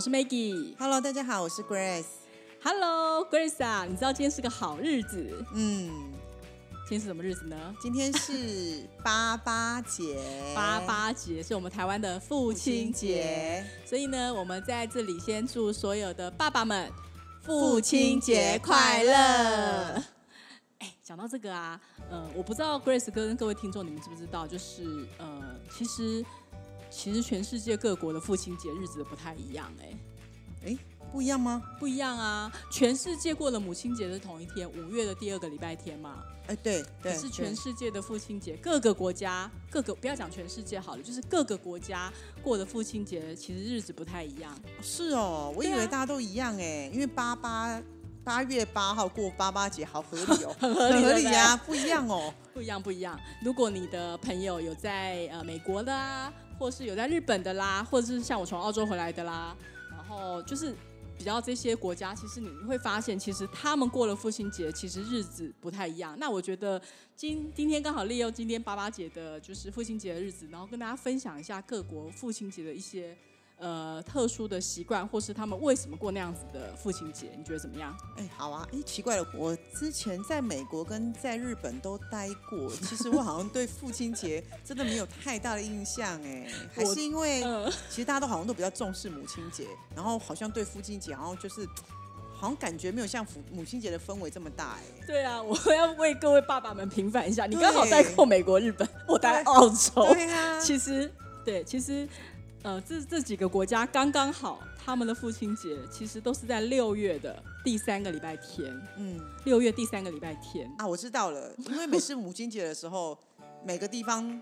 我是 Maggie。Hello，大家好，我是 Grace。Hello，Grace 啊，你知道今天是个好日子？嗯，今天是什么日子呢？今天是 八八节，八八节是我们台湾的父亲节，，所以呢，我们在这里先祝所有的爸爸们父亲节快乐。哎，讲到这个啊，呃，我不知道 Grace 跟各位听众你们知不知道，就是呃，其实其实全世界各国的父亲节日子不太一样、哎。哎，不一样吗？不一样啊！全世界过了母亲节是同一天，五月的第二个礼拜天嘛。哎，对对，可是全世界的父亲节，各个国家、各个不要讲全世界好了，就是各个国家过的父亲节，其实日子不太一样。是哦，我以为大家都一样哎，因为八八八月八号过八八节，好合理哦，很合理很合理对不呀，不一样哦。不一样，不一样。如果你的朋友有在呃美国的啦，或是有在日本的啦，或者是像我从澳洲回来的啦，然后就是比较这些国家，其实你会发现，其实他们过了父亲节，其实日子不太一样。那我觉得今今天刚好利用今天八八节的，就是父亲节的日子，然后跟大家分享一下各国父亲节的一些。呃，特殊的习惯，或是他们为什么过那样子的父亲节，你觉得怎么样？哎，好啊，哎，奇怪了，我之前在美国跟在日本都待过，其实我好像对父亲节真的没有太大的印象哎，还是因为嗯、其实大家都好像都比较重视母亲节，然后好像对父亲节好像就是。好像感觉没有像父母亲节的氛围这么大哎，对啊，我要为各位爸爸们平反一下，你对刚好待过美国、日本，我待对澳洲。对啊，其实，对，其实，呃，这这几个国家刚刚好，他们的父亲节其实都是在六月的第三个礼拜天，嗯六月第三个礼拜天。啊，我知道了，因为每次母亲节的时候，每个地方。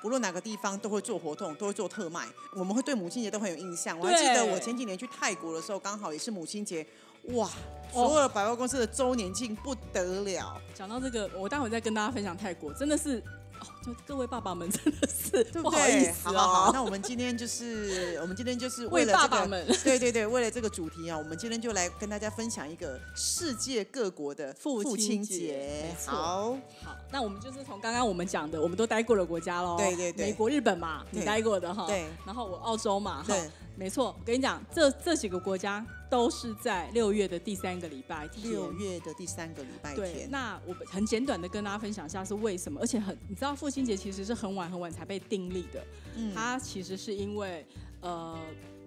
不论哪个地方都会做活动，都会做特卖，我们会对母亲节都很有印象。我还记得我前几年去泰国的时候，刚好也是母亲节，哇，哦所有的百货公司的周年庆不得了，讲到这个，我待会再跟大家分享泰国，真的是，哦，就各位爸爸们真的是对不不好意对？思好好好，哦，那我们今天就是，我们今天就是为了这个，爸爸们 对对对，为了这个主题啊，我们今天就来跟大家分享一个世界各国的父亲亲节好，好，那我们就是从刚刚我们讲的，我们都待过的国家喽，对对对。美国、日本嘛，你待过的哈，对，然后我澳洲嘛，哈对，没错，我跟你讲，这这几个国家都是在六月的第三个礼拜天。六月的第三个礼拜对，天，那我很简短的跟大家分享一下是为什么，而且很，你知道父亲节其实是很晚很晚才被订立的，嗯它其实是因为呃，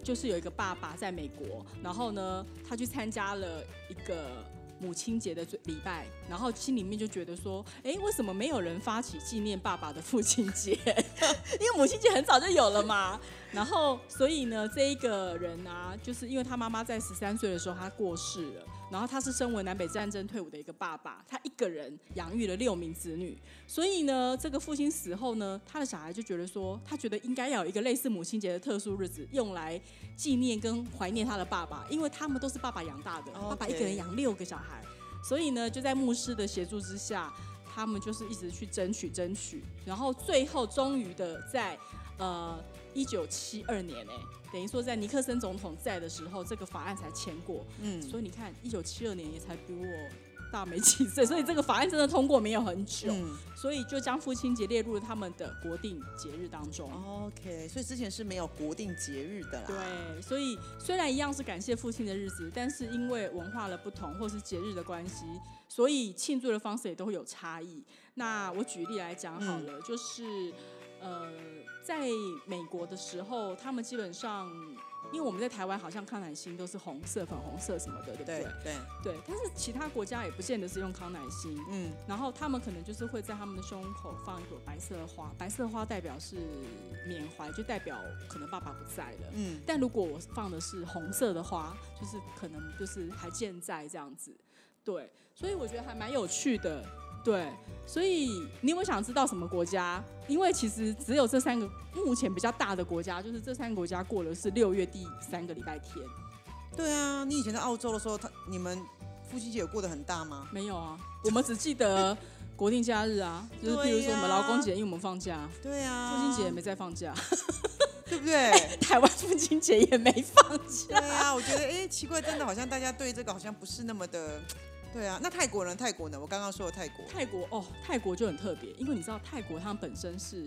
就是有一个爸爸在美国，然后呢，他去参加了一个。母亲节的礼拜，然后心里面就觉得说，哎，为什么没有人发起纪念爸爸的父亲节？因为母亲节很早就有了嘛。然后，所以呢，这一个人啊，就是因为他妈妈在十三岁的时候他过世了，然后他是身为南北战争退伍的一个爸爸，他一个人养育了六名子女，所以呢，这个父亲死后呢，他的小孩就觉得说，他觉得应该要有一个类似母亲节的特殊日子，用来纪念跟怀念他的爸爸，因为他们都是爸爸养大的，爸爸一个人养六个小孩，所以呢，就在牧师的协助之下，他们就是一直去争取争取，然后最后终于的在呃一九七二年哎、等于说在尼克森总统在的时候，这个法案才签过。嗯，所以你看，一九七二年也才比我大没几岁，所以这个法案真的通过没有很久，嗯所以就将父亲节列入了他们的国定节日当中。，OK，所以之前是没有国定节日的啦，对，所以虽然一样是感谢父亲的日子，但是因为文化的不同或是节日的关系，所以庆祝的方式也都会有差异。那我举例来讲好了，就是呃，在美国的时候，他们基本上，因为我们在台湾好像康乃馨都是红色、粉红色什么的，对不对？对对，对，但是其他国家也不见得是用康乃馨，嗯。然后他们可能就是会在他们的胸口放一朵白色的花，白色的花代表是缅怀，就代表可能爸爸不在了。嗯，但如果我放的是红色的花，就是可能就是还健在这样子，对，所以我觉得还蛮有趣的，对，所以你有没有想知道什么国家？因为其实只有这三个目前比较大的国家，就是这三个国家过的是六月第三个礼拜天，对啊，你以前在澳洲的时候，他你们父亲节有过得很大吗？没有啊，我们只记得国定假日啊，就是比如说对呀什么劳工节，因为我们放假，对啊，父亲节也没在放假，对不对？台湾父亲节也没放假。对啊，我觉得哎，奇怪，真的好像大家对这个好像不是那么的，对啊。那泰国人？泰国呢？我刚刚说的泰国，泰国哦，泰国就很特别，因为你知道泰国他们本身是，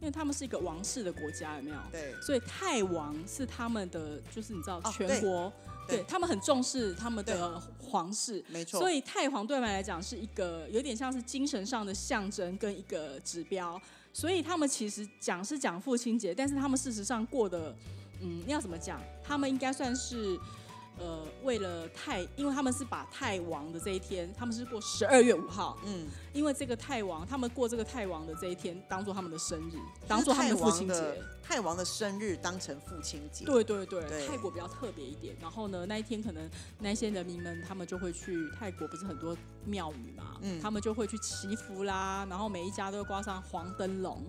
因为他们是一个王室的国家，有没有？对所以泰王是他们的，就是你知道哦全国，对对他们很重视他们的皇室，没错。所以泰皇对他们来讲是一个有点像是精神上的象征跟一个指标。所以他们其实讲是讲父亲节，但是他们事实上过的，嗯，要怎么讲？他们应该算是。呃，为了太，因为他们是把泰王的这一天，他们是过十二月五号，嗯，因为这个泰王，他们过这个泰王的这一天，当做他们的生日，当做他们的父亲节。泰王的生日当成父亲节，对对对，对泰国比较特别一点。然后呢，那一天可能那些人民们他们就会去泰国，不是很多庙宇嘛，嗯他们就会去祈福啦，然后每一家都会挂上黄灯笼。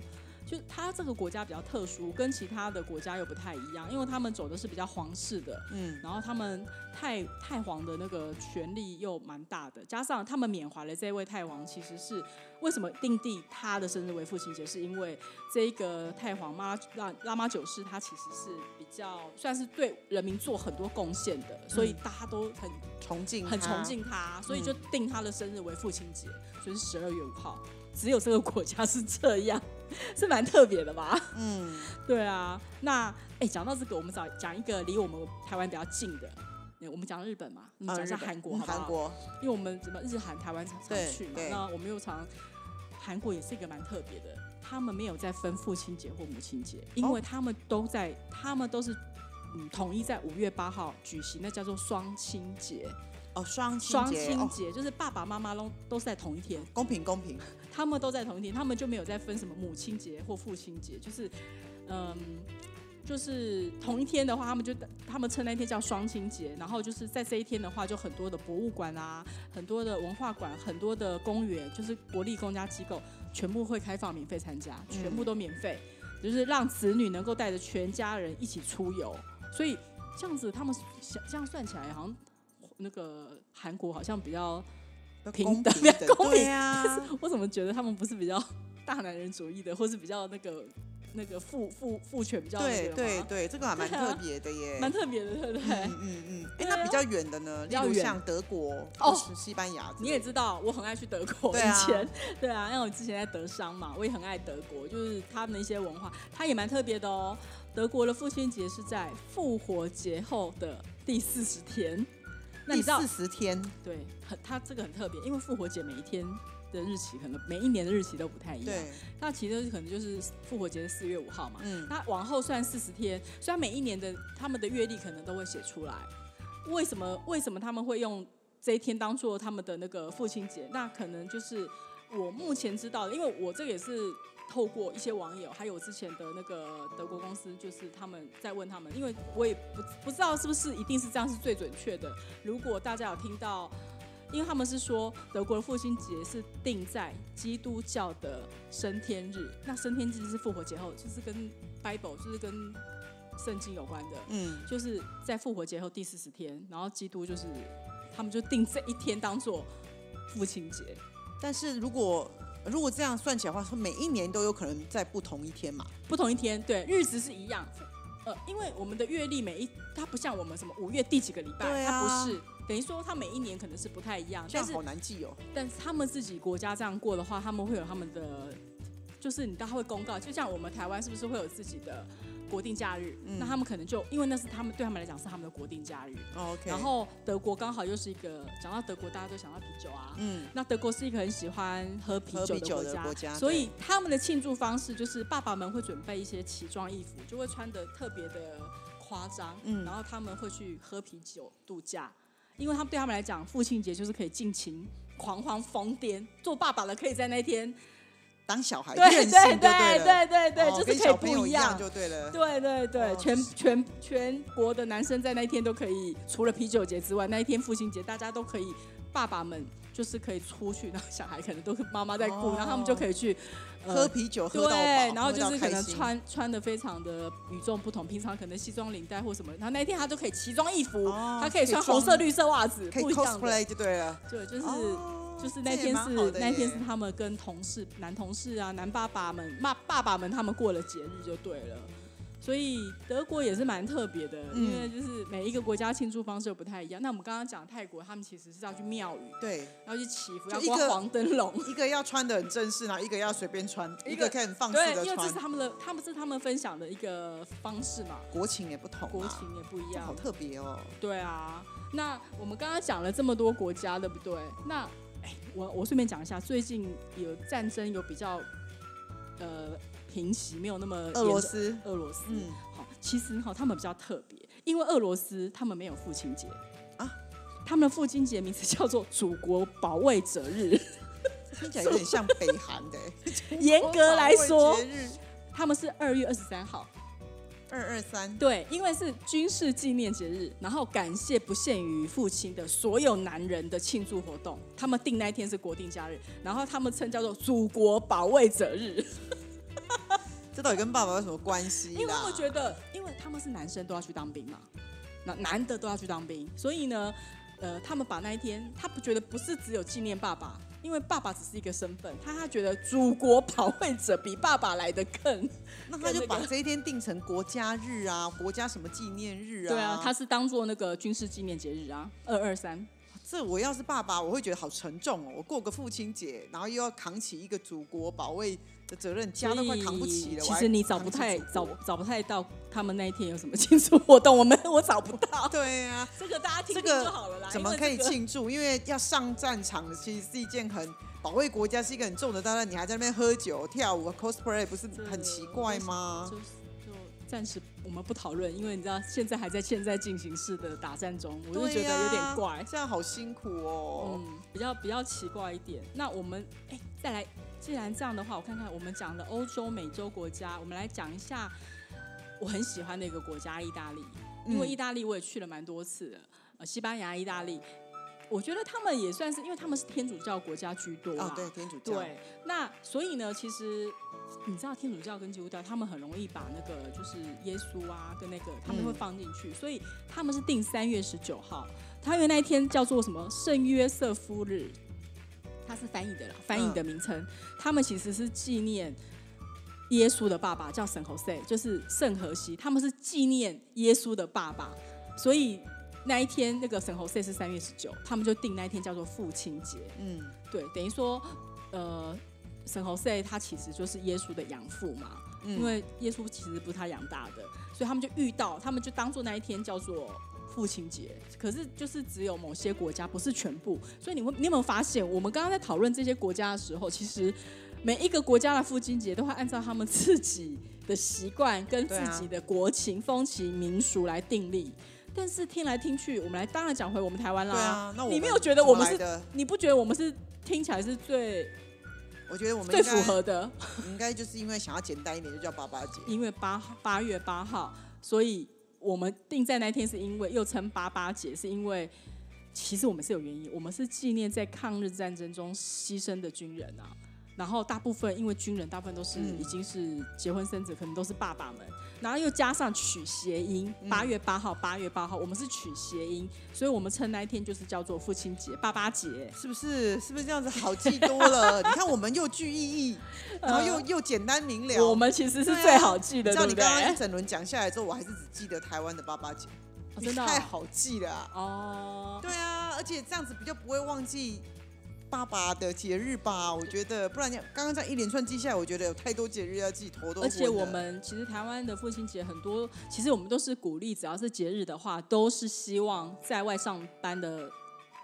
就它这个国家比较特殊，跟其他的国家又不太一样，因为他们走的是比较皇室的，嗯，然后他们太太皇的那个权力又蛮大的，加上他们缅怀了这位太皇，其实是为什么定地他的生日为父亲节，是因为这个太皇妈拉拉玛九世他其实是比较算是对人民做很多贡献的，所以大家都很崇敬很崇，敬他，所以就嗯定他的生日为父亲节，所以是十二月五号。只有这个国家是这样，是蛮特别的吧？嗯，对啊，那哎，讲到这个，我们找讲一个离我们台湾比较近的，嗯我们讲日本嘛，我们呃讲一下韩国好不好？嗯韩国，因为我们怎么日韩台湾常常去嘛，那我们又常韩国也是一个蛮特别的，他们没有在分父亲节或母亲节，因哦为他们都在，他们都是嗯统一在五月八号举行，那叫做双亲节。哦，双亲双节，双，亲节就是爸爸妈妈都都是在同一天，公平公平，他们都在同一天，他们就没有再分什么母亲节或父亲节，就是，嗯，就是同一天的话，他们就他们称那一天叫双亲节，然后就是在这一天的话，就很多的博物馆啊，很多的文化馆，很多的公园，就是国立公家机构，全部会开放免费参加，全部都免费，就是让子女能够带着全家人一起出游，所以这样子他们想这样算起来，好像那个韩国好像比较。平公等平的，公平对啊，我怎么觉得他们不是比较 大男人主义的，或是比较那个那个父父父权比较那对对对，这个还蛮特别的耶，蛮特别的，对不对？嗯嗯嗯，哎，那比较远的呢，例如比较远像德国哦是西班牙你也知道，我很爱去德国。以前，对啊，因为我之前在德商嘛，我也很爱德国，就是他们的一些文化，它也蛮特别的哦。德国的父亲节是在复活节后的第四十天。那你知道，四十天，对，很它这个很特别，因为复活节每一天的日期可能每一年的日期都不太一样。对，那其实可能就是复活节是四月五号嘛，嗯，那往后算四十天，虽然每一年的他们的月历可能都会写出来，为什么为什么他们会用这一天当做他们的那个父亲节？那可能就是我目前知道，因为我这个也是透过一些网友，还有之前的那个德国公司，就是他们在问他们，因为我也不不知道是不是一定是这样是最准确的。如果大家有听到。因为他们是说德国的父亲节是定在基督教的升天日，那升天日是复活节后，就是跟 Bible 就是跟圣经有关的，嗯，就是在复活节后第四十天，然后基督就是他们就定这一天当做父亲节。但是如果如果这样算起来的话，说每一年都有可能在不同一天嘛，不同一天，对，日子是一样。呃，因为我们的月历每一，它不像我们什么五月第几个礼拜，啊它不是，等于说它每一年可能是不太一样，但是这样好难记哦。但是他们自己国家这样过的话，他们会有他们的，就是你他会公告，就像我们台湾是不是会有自己的国定假日？嗯那他们可能就因为那是他们对他们来讲是他们的国定假日。哦 OK，然后德国刚好又是一个讲到德国，大家都想到啤酒啊。嗯，那德国是一个很喜欢喝啤酒的国家，国家所以他们的庆祝方式就是爸爸们会准备一些奇装异服，就会穿的特别的夸张，嗯然后他们会去喝啤酒度假，因为他们对他们来讲，父亲节就是可以尽情狂欢疯癫，做爸爸的可以在那天，当小孩对对就对，对对对，就是可以不一样。就对了。对对对，哦全就是全全国的男生在那一天都可以，除了啤酒节之外，那一天父亲节大家都可以爸爸们就是可以出去，然后小孩可能都是妈妈在顾，哦然后他们就可以去。呃喝啤酒喝到，对，然后就是可能穿穿的非常的与众不同，平常可能西装领带或什么，然后那一天他就可以奇装异服，哦他可以穿红色、绿色袜子，可以 cosplay 就对了。对，就是、哦就是那天是那天是他们跟同事、男同事啊、男爸爸们、爸爸爸们他们过了节日就对了。所以德国也是蛮特别的，嗯因为就是每一个国家庆祝方式又不太一样。那我们刚刚讲泰国，他们其实是要去庙宇，对，要去祈福，要挂黄灯笼。一个要穿的很正式，然后一个要随便穿，一个可以很放肆对，的因为这是。他们的，他们是他们分享的一个方式嘛，国情也不同、啊，国情也不一样好。特别哦。对啊，那我们刚刚讲了这么多国家，对不对？那哎，我我顺便讲一下，最近有战争有比较呃平息，没有那么俄罗斯，俄罗斯，嗯，好，其实哈他们比较特别，因为俄罗斯他们没有父亲节啊，他们的父亲节名字叫做祖国保卫者日。听起来有点像北韩的欸。严格来说他们是二月二十三号，二二三，对，因为是军事纪念节日，然后感谢不限于父亲的所有男人的庆祝活动，他们定那一天是国定假日，然后他们称叫做祖国保卫者日，这到底跟爸爸有什么关系？因为他们觉得，因为他们是男生都要去当兵嘛，那男的都要去当兵，所以呢，呃，他们把那一天，他不觉得不是只有纪念爸爸。因为爸爸只是一个身份，他他觉得祖国保卫者比爸爸来的更，那他就把这一天定成国家日啊，国家什么纪念日啊？对啊，他是当做那个军事纪念节日啊，二二三。这我要是爸爸，我会觉得好沉重哦。我过个父亲节，然后又要扛起一个祖国保卫的责任，家都快扛不起了。其实你找不太找找不太到他们那一天有什么庆祝活动，我们我找不到。对啊，这个大家听就好了啦。怎么可以？庆祝？因为要上战场，其实是一件很保卫国家是一个很重的担任。你还在那边喝酒跳舞 cosplay，不是很奇怪吗？就是就暂时我们不讨论，因为你知道现在还在现在进行式的打战中，我就觉得有点呀怪。这样好辛苦哦。嗯，比较比较奇怪一点。那我们哎，再来，既然这样的话，我看看我们讲的欧洲、美洲国家，我们来讲一下我很喜欢的一个国家——意大利。因为嗯意大利我也去了蛮多次的，呃，西班牙、意大利，我觉得他们也算是，因为他们是天主教国家居多嘛。哦，对，天主教，对，那所以呢，其实你知道天主教跟基督教，他们很容易把那个就是耶稣啊跟那个他们会嗯放进去，所以他们是定三月十九号，他因为那一天叫做什么圣约瑟夫日，它是翻译的啦，翻译的名称，他们其实是纪念。耶稣的爸爸叫圣何塞，就是圣荷西，他们是纪念耶稣的爸爸，所以那一天那个圣侯赛是三月十九，他们就定那一天叫做父亲节。嗯，对，等于说，呃，沈侯赛他其实就是耶稣的养父嘛，嗯因为耶稣其实不是他养大的，所以他们就遇到，他们就当做那一天叫做父亲节。可是就是只有某些国家，不是全部。所以你会，你有没有发现，我们刚刚在讨论这些国家的时候，其实每一个国家的父亲节都会按照他们自己的习惯跟自己的国情、风情、民俗来定立。但是听来听去，我们来当然讲回我们台湾啦。对啊，那我你没有觉得我们是？你不觉得我们是听起来是最我觉得我们最符合的？应该就是因为想要简单一点，就叫八八节。因为八八月八号，所以我们定在那天，是因为又称八八节，是因为其实我们是有原因，我们是纪念在抗日战争中牺牲的军人啊。然后大部分因为军人大部分都是嗯已经是结婚生子，可能都是爸爸们，然后又加上取谐音，嗯八月八号，八月八号，我们是取谐音，所以我们称那一天就是叫做父亲节，爸爸节。是不是？是不是这样子好记多了？你看我们又具意义，然后又又简单明了。我们其实是最好记的，对不对？你刚刚一整轮讲下来之后，我还是只记得台湾的爸爸节，哦真的哦太好记了啊。哦，对啊，而且这样子比较不会忘记爸爸的节日吧？我觉得，不然你刚刚这样一连串记下来，我觉得有太多节日要记，头都而且我们其实台湾的父亲节很多，其实我们都是鼓励，只要是节日的话，都是希望在外上班的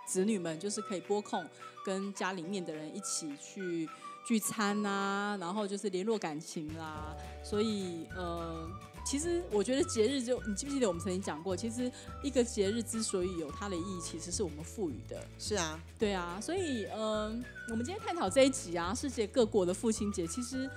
子女们就是可以拨空跟家里面的人一起去聚餐啊，然后就是联络感情啦。所以呃，其实我觉得节日就你记不记得我们曾经讲过，其实一个节日之所以有它的意义，其实是我们赋予的。是啊，对啊，所以嗯、我们今天探讨这一集啊，世界各国的父亲节，其实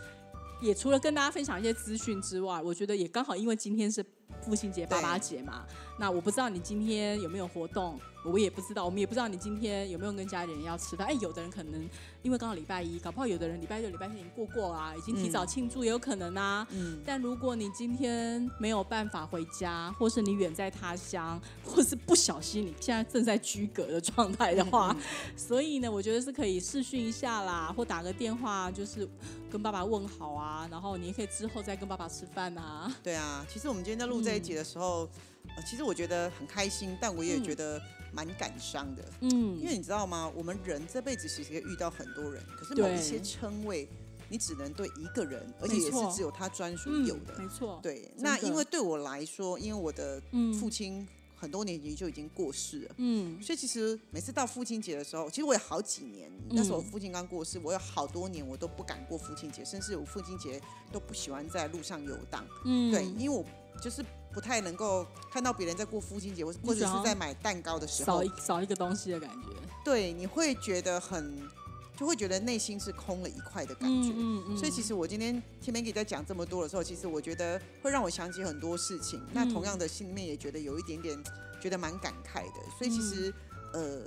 也除了跟大家分享一些资讯之外，我觉得也刚好因为今天是父亲节、爸爸节嘛，那我不知道你今天有没有活动，我也不知道，我们也不知道你今天有没有跟家里人要吃饭。哎，有的人可能因为刚好礼拜一，搞不好有的人礼拜六、礼拜天已经过过啊，已经提早庆祝也有可能啊。嗯，但如果你今天没有办法回家，或是你远在他乡，或是不小心你现在正在居隔的状态的话，所以呢，我觉得是可以视讯一下啦，或打个电话，就是跟爸爸问好啊，然后你也可以之后再跟爸爸吃饭啊。对啊，其实我们今天在录这一集的时候，呃其实我觉得很开心，但我也嗯觉得蛮感伤的。嗯，因为你知道吗？我们人这辈子其实可以遇到很多人，可是某一些称谓，你只能对一个人，而且也是只有他专属嗯有的。没错，对，那因为对我来说，因为我的嗯父亲很多年前就已经过世了。嗯所以其实每次到父亲节的时候，其实我有好几年，那时候我父亲刚过世，我有好多年我都不敢过父亲节，甚至我父亲节都不喜欢在路上游荡。嗯，对，因为我就是不太能够看到别人在过父亲节，或或者是在买蛋糕的时候少一，少一个东西的感觉，对，你会觉得很，就会觉得内心是空了一块的感觉。嗯嗯所以其实我今天听 Maggie 在讲这么多的时候，其实我觉得会让我想起很多事情。那嗯同样的，心里面也觉得有一点点觉得蛮感慨的。所以其实、呃，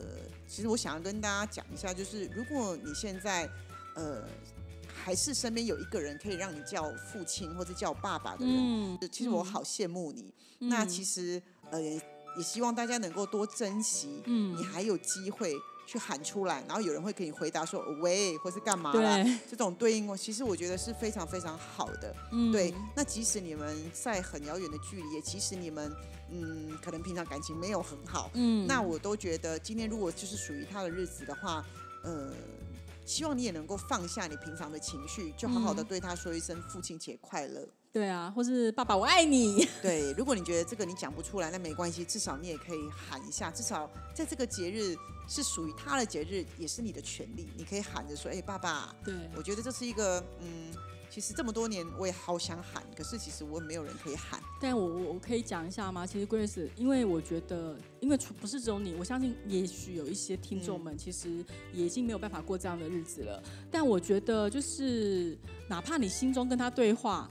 其实我想要跟大家讲一下，就是如果你现在呃还是身边有一个人可以让你叫父亲或者叫爸爸的人，嗯，其实我好羡慕你。那其实呃也也希望大家能够多珍惜，嗯你还有机会去喊出来，然后有人会给你回答说喂，或是干嘛啦，对，这种对应哦，其实我觉得是非常非常好的。嗯对，那即使你们在很遥远的距离，也即使你们嗯可能平常感情没有很好，嗯那我都觉得今天如果就是属于他的日子的话，呃。希望你也能够放下你平常的情绪，就好好的嗯对他说一声父亲节快乐。对啊，或是爸爸我爱你，对，如果你觉得这个你讲不出来，那没关系，至少你也可以喊一下，至少在这个节日是属于他的节日，也是你的权利，你可以喊着说：“哎、爸爸。”对，我觉得这是一个，嗯，其实这么多年我也好想喊，可是其实我也没有人可以喊。但我我我可以讲一下吗？其实 Grace，因为我觉得，因为除不是只有你，我相信也许有一些听众们其实也已经没有办法过这样的日子了。但我觉得，就是哪怕你心中跟他对话，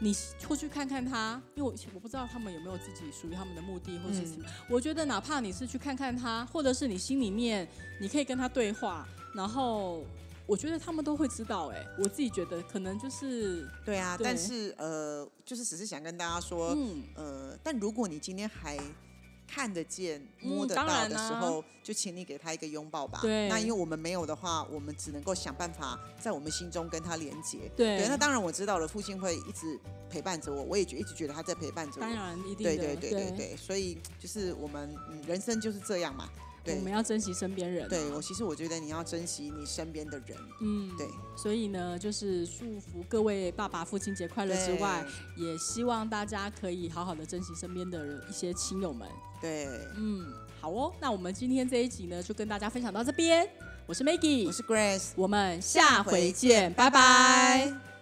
你会去看看他，因为我我不知道他们有没有自己属于他们的目的或是什么。我觉得哪怕你是去看看他，或者是你心里面你可以跟他对话，然后我觉得他们都会知道、哎，我自己觉得可能就是，对啊，对但是呃，就是只是想跟大家说，嗯，呃，但如果你今天还看得见、嗯摸得到的时候，就请你给他一个拥抱吧。对那因为我们没有的话，我们只能够想办法在我们心中跟他连接。对对，那当然我知道了，父亲会一直陪伴着我，我也觉一直觉得他在陪伴着当我。然一定的，对对对对对，所以就是我们嗯，人生就是这样嘛。对我们要珍惜身边人、啊。对，我其实我觉得你要珍惜你身边的人。嗯，对，所以呢，就是祝福各位爸爸父亲节快乐之外，也希望大家可以好好的珍惜身边的人一些亲友们。对，嗯，好哦，那我们今天这一集呢，就跟大家分享到这边。我是 Maggie，我是 Grace，我们下回见，拜拜